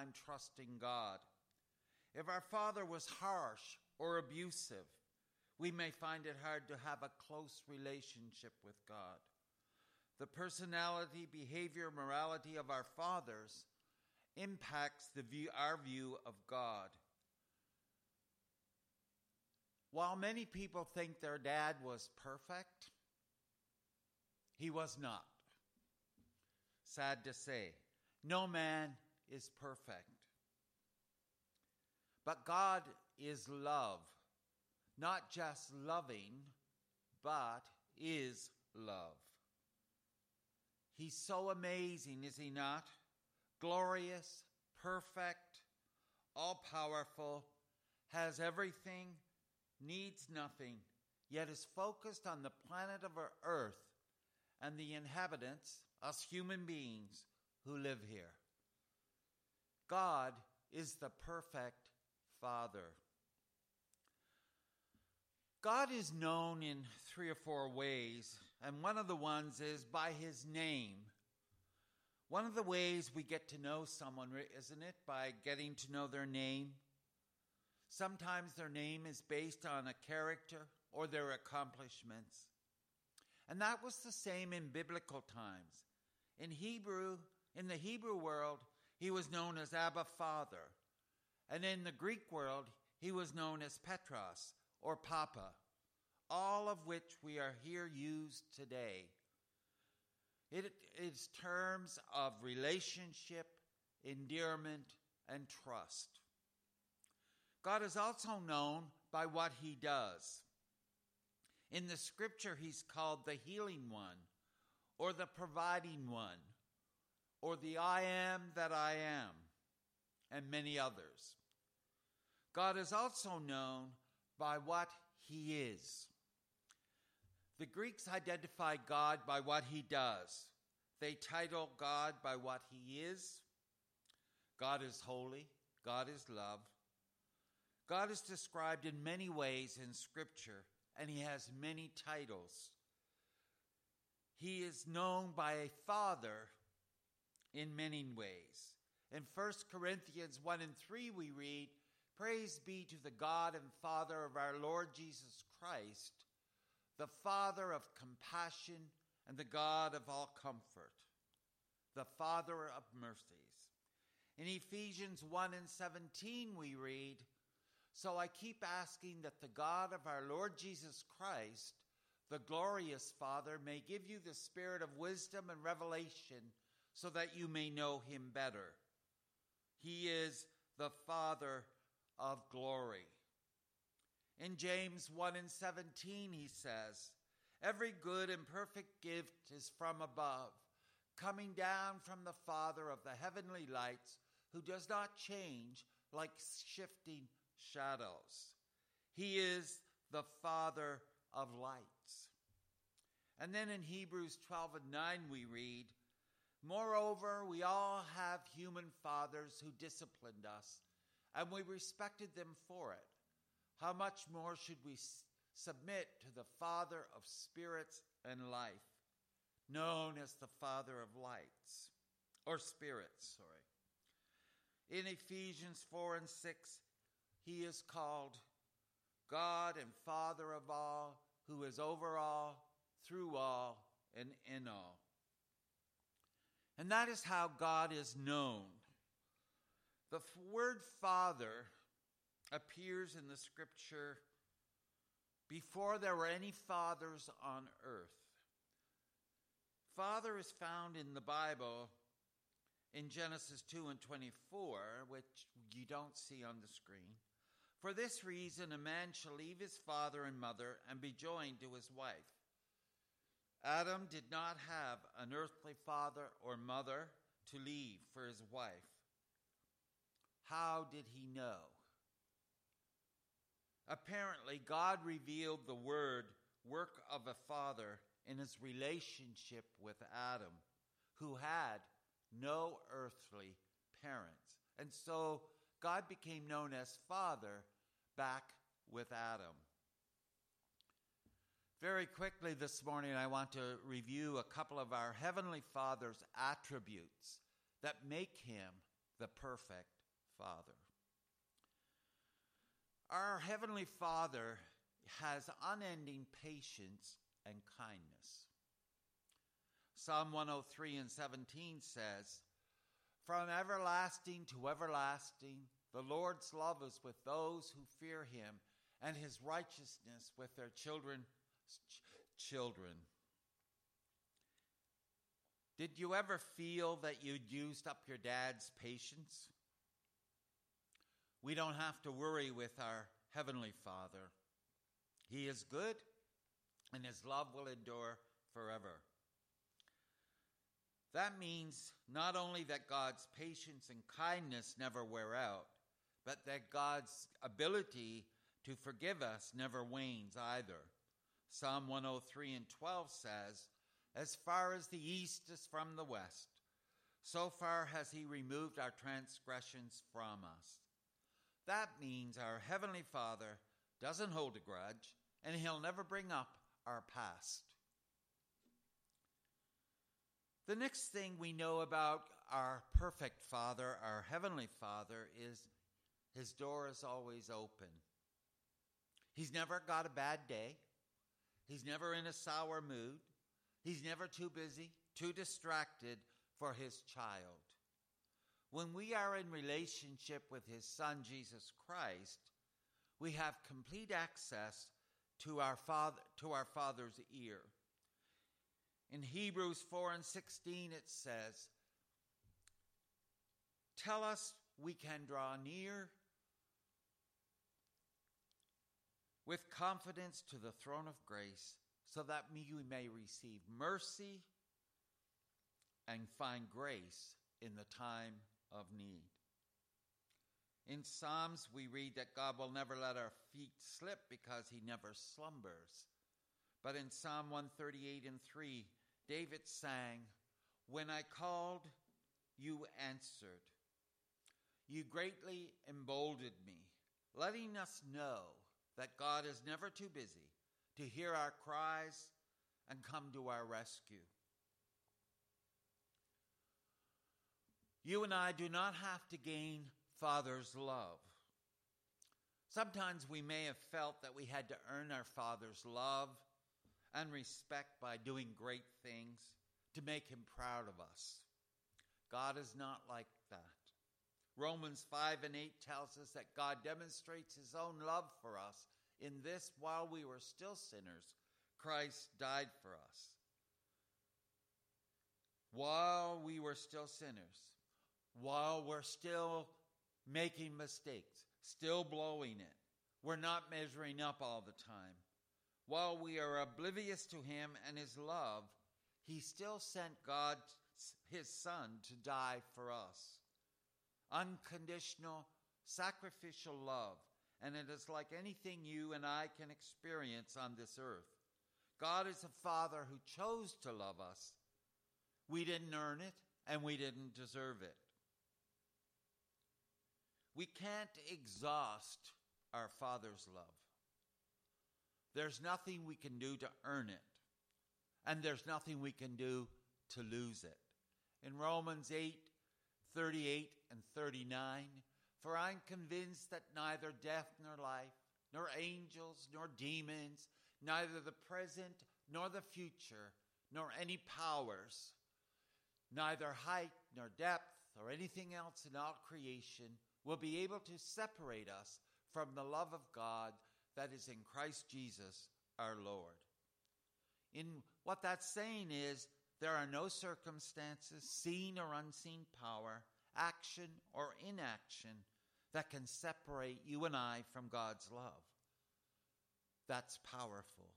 time trusting God. If our father was harsh or abusive, we may find it hard to have a close relationship with God. The personality, behavior, morality of our fathers impacts the view, our view of God. While many people think their dad was perfect, he was not. Sad to say, no man is perfect. But God is love, not just loving, but is love. He's so amazing, is he not? Glorious, perfect, all powerful, has everything needs nothing, yet is focused on the planet of our earth and the inhabitants, us human beings who live here. God is the perfect Father. God is known in three or four ways, and one of the ones is by his name. One of the ways we get to know someone, isn't it? By getting to know their name. Sometimes their name is based on a character or their accomplishments. And that was the same in biblical times. In Hebrew, in the Hebrew world, he was known as Abba Father. And in the Greek world, he was known as Petros or Papa, all of which we are here used today. It is terms of relationship, endearment, and trust. God is also known by what he does. In the scripture, he's called the healing one, or the providing one, or the I am that I am, and many others. God is also known by what he is. The Greeks identify God by what he does. They title God by what he is. God is holy, God is love, God is described in many ways in Scripture, and he has many titles. He is known by a father in many ways. In 1 Corinthians 1 and 3, we read, Praise be to the God and Father of our Lord Jesus Christ, the Father of compassion and the God of all comfort, the Father of mercies. In Ephesians 1 and 17, we read, so I keep asking that the God of our Lord Jesus Christ, the glorious Father, may give you the spirit of wisdom and revelation so that you may know him better. He is the Father of glory. In James 1 and 17, he says, Every good and perfect gift is from above, coming down from the Father of the heavenly lights, who does not change like shifting shadows. He is the Father of lights. And then in Hebrews 12 and 9, we read, Moreover, we all have human fathers who disciplined us, and we respected them for it. How much more should we submit to the Father of spirits and life, known as the Father of lights, or spirits, sorry. In Ephesians 4 and 6, he is called God and Father of all, who is over all, through all, and in all. And that is how God is known. The word Father appears in the scripture before there were any fathers on earth. Father is found in the Bible in Genesis 2 and 24, which you don't see on the screen. For this reason, a man shall leave his father and mother and be joined to his wife. Adam did not have an earthly father or mother to leave for his wife. How did he know? Apparently, God revealed the word work of a father in his relationship with Adam, who had no earthly parents. And so God became known as Father back with Adam. Very quickly this morning, I want to review a couple of our Heavenly Father's attributes that make him the perfect Father. Our Heavenly Father has unending patience and kindness. Psalm 103 and 17 says, From everlasting to everlasting, the Lord's love is with those who fear him, and his righteousness with their children's ch- children. Did you ever feel that you'd used up your dad's patience? We don't have to worry with our Heavenly Father. He is good, and His love will endure forever. That means not only that God's patience and kindness never wear out, but that God's ability to forgive us never wanes either. Psalm 103 and 12 says, As far as the east is from the west, so far has He removed our transgressions from us. That means our Heavenly Father doesn't hold a grudge, and He'll never bring up our past. The next thing we know about our perfect Father, our Heavenly Father, is His door is always open. He's never got a bad day. He's never in a sour mood. He's never too busy, too distracted for His child. When we are in relationship with His Son, Jesus Christ, we have complete access to our Father, to our Father's ear. In Hebrews 4 and 16, it says, Tell us we can draw near with confidence to the throne of grace so that we may receive mercy and find grace in the time of need. In Psalms, we read that God will never let our feet slip because he never slumbers. But in Psalm 138 and 3, David sang, When I called, you answered. You greatly emboldened me, letting us know that God is never too busy to hear our cries and come to our rescue. You and I do not have to gain Father's love. Sometimes we may have felt that we had to earn our Father's love and respect by doing great things to make him proud of us. God is not like that. Romans 5 and 8 tells us that God demonstrates his own love for us in this while we were still sinners, Christ died for us. While we were still sinners, while we're still making mistakes, still blowing it, we're not measuring up all the time while we are oblivious to him and his love, he still sent God, his son, to die for us. Unconditional, sacrificial love. And it is like anything you and I can experience on this earth. God is a father who chose to love us. We didn't earn it and we didn't deserve it. We can't exhaust our Father's love. There's nothing we can do to earn it, and there's nothing we can do to lose it. In Romans 8 38 and 39, for I'm convinced that neither death nor life, nor angels nor demons, neither the present nor the future, nor any powers, neither height nor depth or anything else in all creation will be able to separate us from the love of God that is in Christ Jesus our Lord. In what that's saying is, there are no circumstances, seen or unseen power, action or inaction, that can separate you and I from God's love. That's powerful.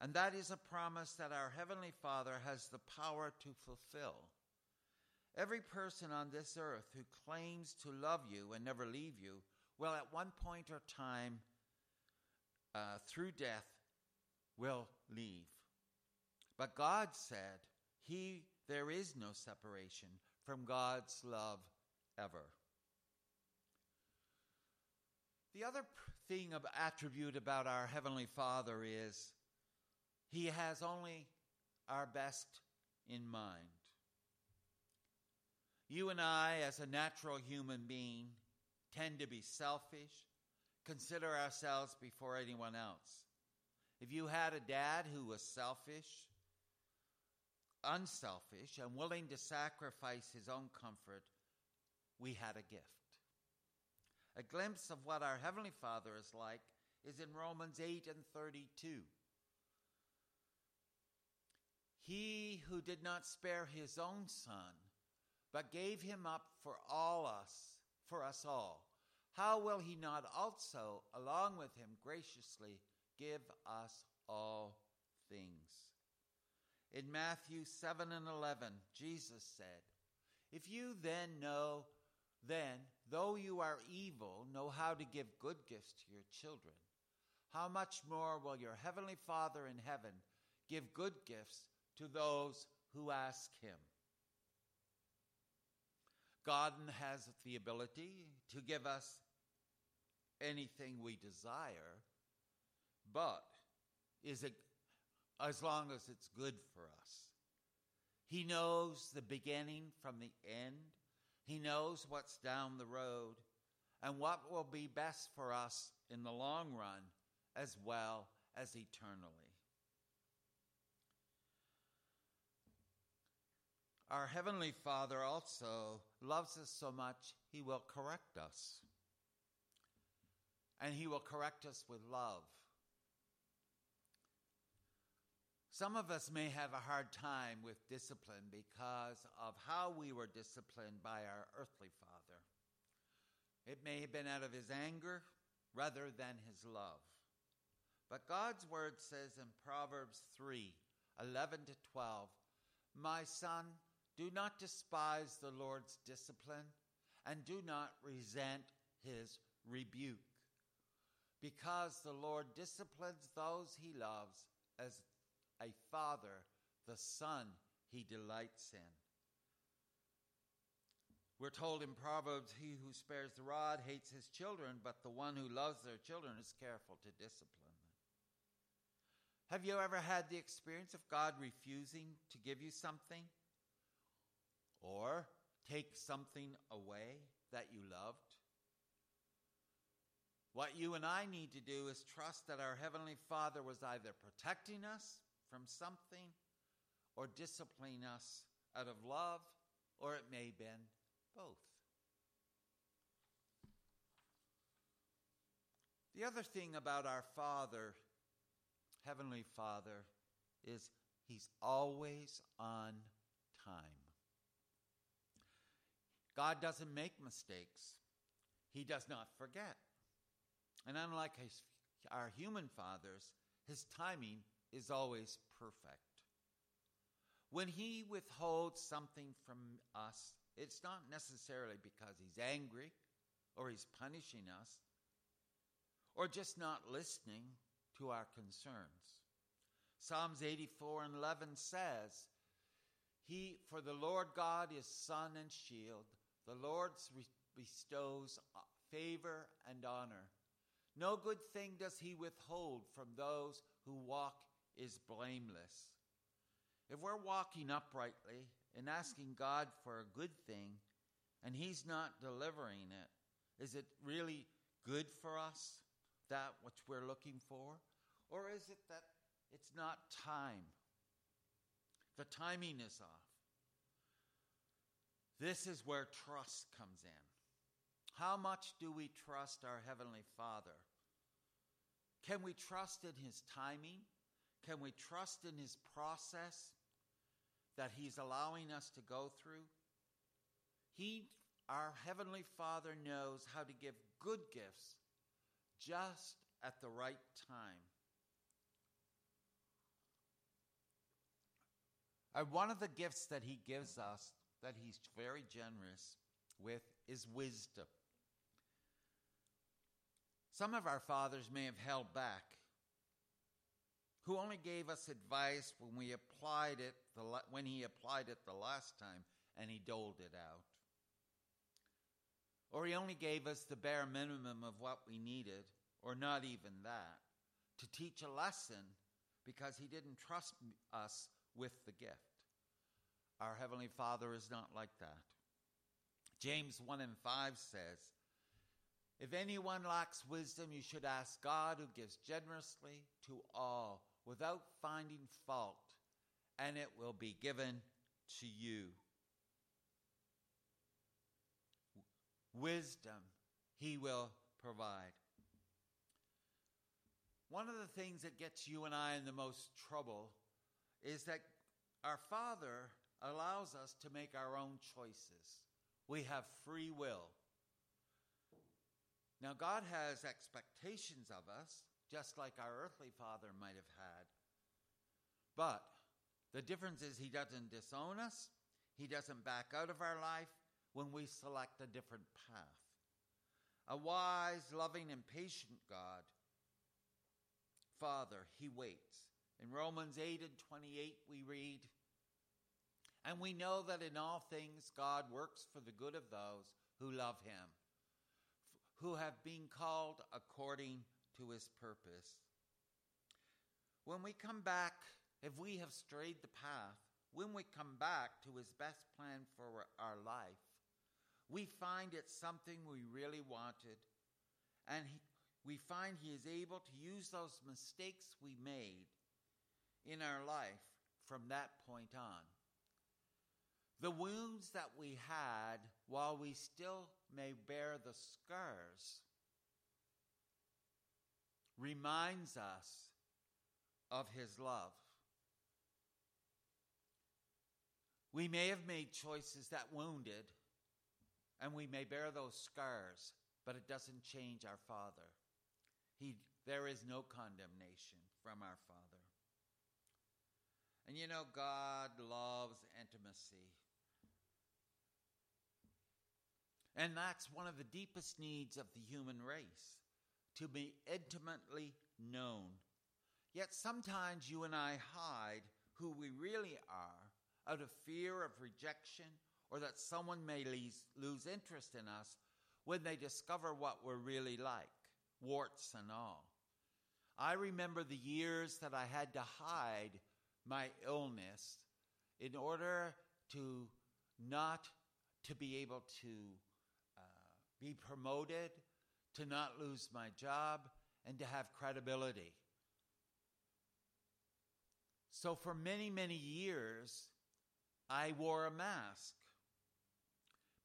And that is a promise that our Heavenly Father has the power to fulfill. Every person on this earth who claims to love you and never leave you will at one point or time uh, through death will leave. But God said, He there is no separation from God's love ever. The other thing of attribute about our heavenly Father is he has only our best in mind. You and I, as a natural human being, tend to be selfish, consider ourselves before anyone else. If you had a dad who was selfish, unselfish, and willing to sacrifice his own comfort, we had a gift. A glimpse of what our Heavenly Father is like is in Romans 8 and 32. He who did not spare his own son, but gave him up for all us, for us all, how will he not also, along with him, graciously give us all things? In Matthew 7 and 11, Jesus said, If you then know, then, though you are evil, know how to give good gifts to your children, how much more will your heavenly Father in heaven give good gifts to those who ask him? God has the ability to give us anything we desire, but is it as long as it's good for us? He knows the beginning from the end. He knows what's down the road and what will be best for us in the long run as well as eternally. Our Heavenly Father also loves us so much, He will correct us. And He will correct us with love. Some of us may have a hard time with discipline because of how we were disciplined by our earthly father. It may have been out of his anger rather than his love. But God's word says in Proverbs 3 11 to 12, My son, do not despise the Lord's discipline, and do not resent his rebuke, because the Lord disciplines those he loves as a father the son he delights in. We're told in Proverbs, He who spares the rod hates his children, but the one who loves their children is careful to discipline them. Have you ever had the experience of God refusing to give you something? or take something away that you loved. What you and I need to do is trust that our Heavenly Father was either protecting us from something or discipline us out of love, or it may have been both. The other thing about our Father, Heavenly Father, is He's always on time. God doesn't make mistakes. He does not forget. And unlike his, our human fathers, his timing is always perfect. When he withholds something from us, it's not necessarily because he's angry or he's punishing us or just not listening to our concerns. Psalms 84 and 11 says, he, for the Lord God is sun and shield. The Lord bestows favor and honor. No good thing does he withhold from those who walk is blameless. If we're walking uprightly and asking God for a good thing and he's not delivering it, is it really good for us, that which we're looking for? Or is it that it's not time? The timing is off. This is where trust comes in. How much do we trust our Heavenly Father? Can we trust in His timing? Can we trust in His process that He's allowing us to go through? He, our Heavenly Father, knows how to give good gifts just at the right time. And one of the gifts that He gives us that he's very generous with is wisdom. Some of our fathers may have held back, who only gave us advice when we applied it the, when he applied it the last time and he doled it out. Or he only gave us the bare minimum of what we needed, or not even that, to teach a lesson because he didn't trust us with the gift. Our Heavenly Father is not like that. James 1 and 5 says, If anyone lacks wisdom, you should ask God who gives generously to all without finding fault, and it will be given to you. Wisdom he will provide. One of the things that gets you and I in the most trouble is that our Father allows us to make our own choices. We have free will. Now, God has expectations of us, just like our earthly father might have had. But the difference is, He doesn't disown us, He doesn't back out of our life when we select a different path. A wise, loving, and patient God, Father, He waits. In Romans 8 and 28, we read, and we know that in all things God works for the good of those who love him, who have been called according to his purpose. When we come back, if we have strayed the path, when we come back to his best plan for our life, we find it's something we really wanted, and he, we find he is able to use those mistakes we made in our life from that point on. The wounds that we had while we still may bear the scars reminds us of his love. We may have made choices that wounded, and we may bear those scars, but it doesn't change our Father. He, there is no condemnation from our Father. And you know, God loves intimacy. And that's one of the deepest needs of the human race to be intimately known. Yet sometimes you and I hide who we really are out of fear of rejection or that someone may lose interest in us when they discover what we're really like, warts and all. I remember the years that I had to hide my illness in order to not to be able to uh, be promoted, to not lose my job, and to have credibility. So, for many, many years, I wore a mask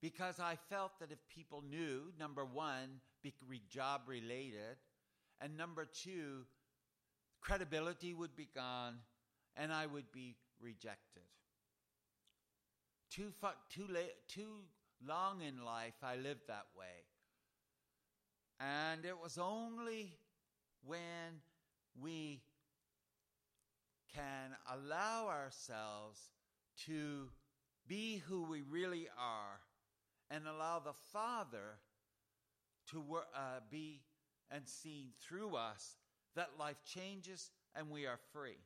because I felt that if people knew, number one, job related, and number two, credibility would be gone and I would be rejected. Too, too, late, too long in life, I lived that way. And it was only when we can allow ourselves to be who we really are and allow the Father to uh, be and seen through us that life changes and we are free.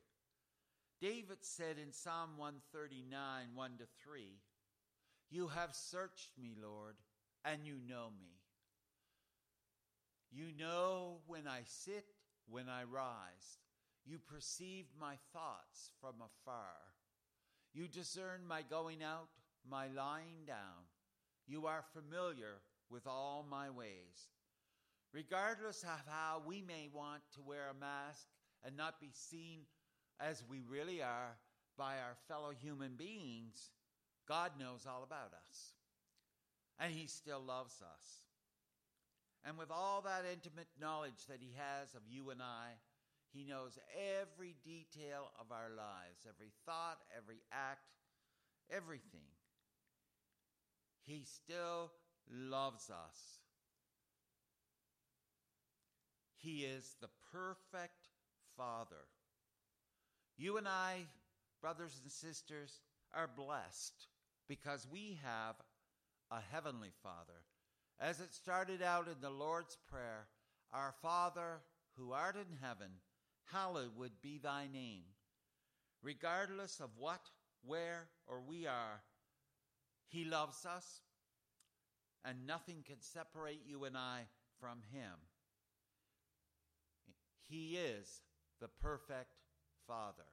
David said in Psalm 139, 1 to 3, you have searched me, Lord, and you know me. You know when I sit, when I rise. You perceive my thoughts from afar. You discern my going out, my lying down. You are familiar with all my ways. Regardless of how we may want to wear a mask and not be seen as we really are by our fellow human beings, God knows all about us. And He still loves us. And with all that intimate knowledge that He has of you and I, He knows every detail of our lives, every thought, every act, everything. He still loves us. He is the perfect Father. You and I, brothers and sisters, are blessed because we have a heavenly Father. As it started out in the Lord's Prayer, Our Father who art in heaven, hallowed would be thy name. Regardless of what, where, or we are, he loves us, and nothing can separate you and I from him. He is the perfect Father.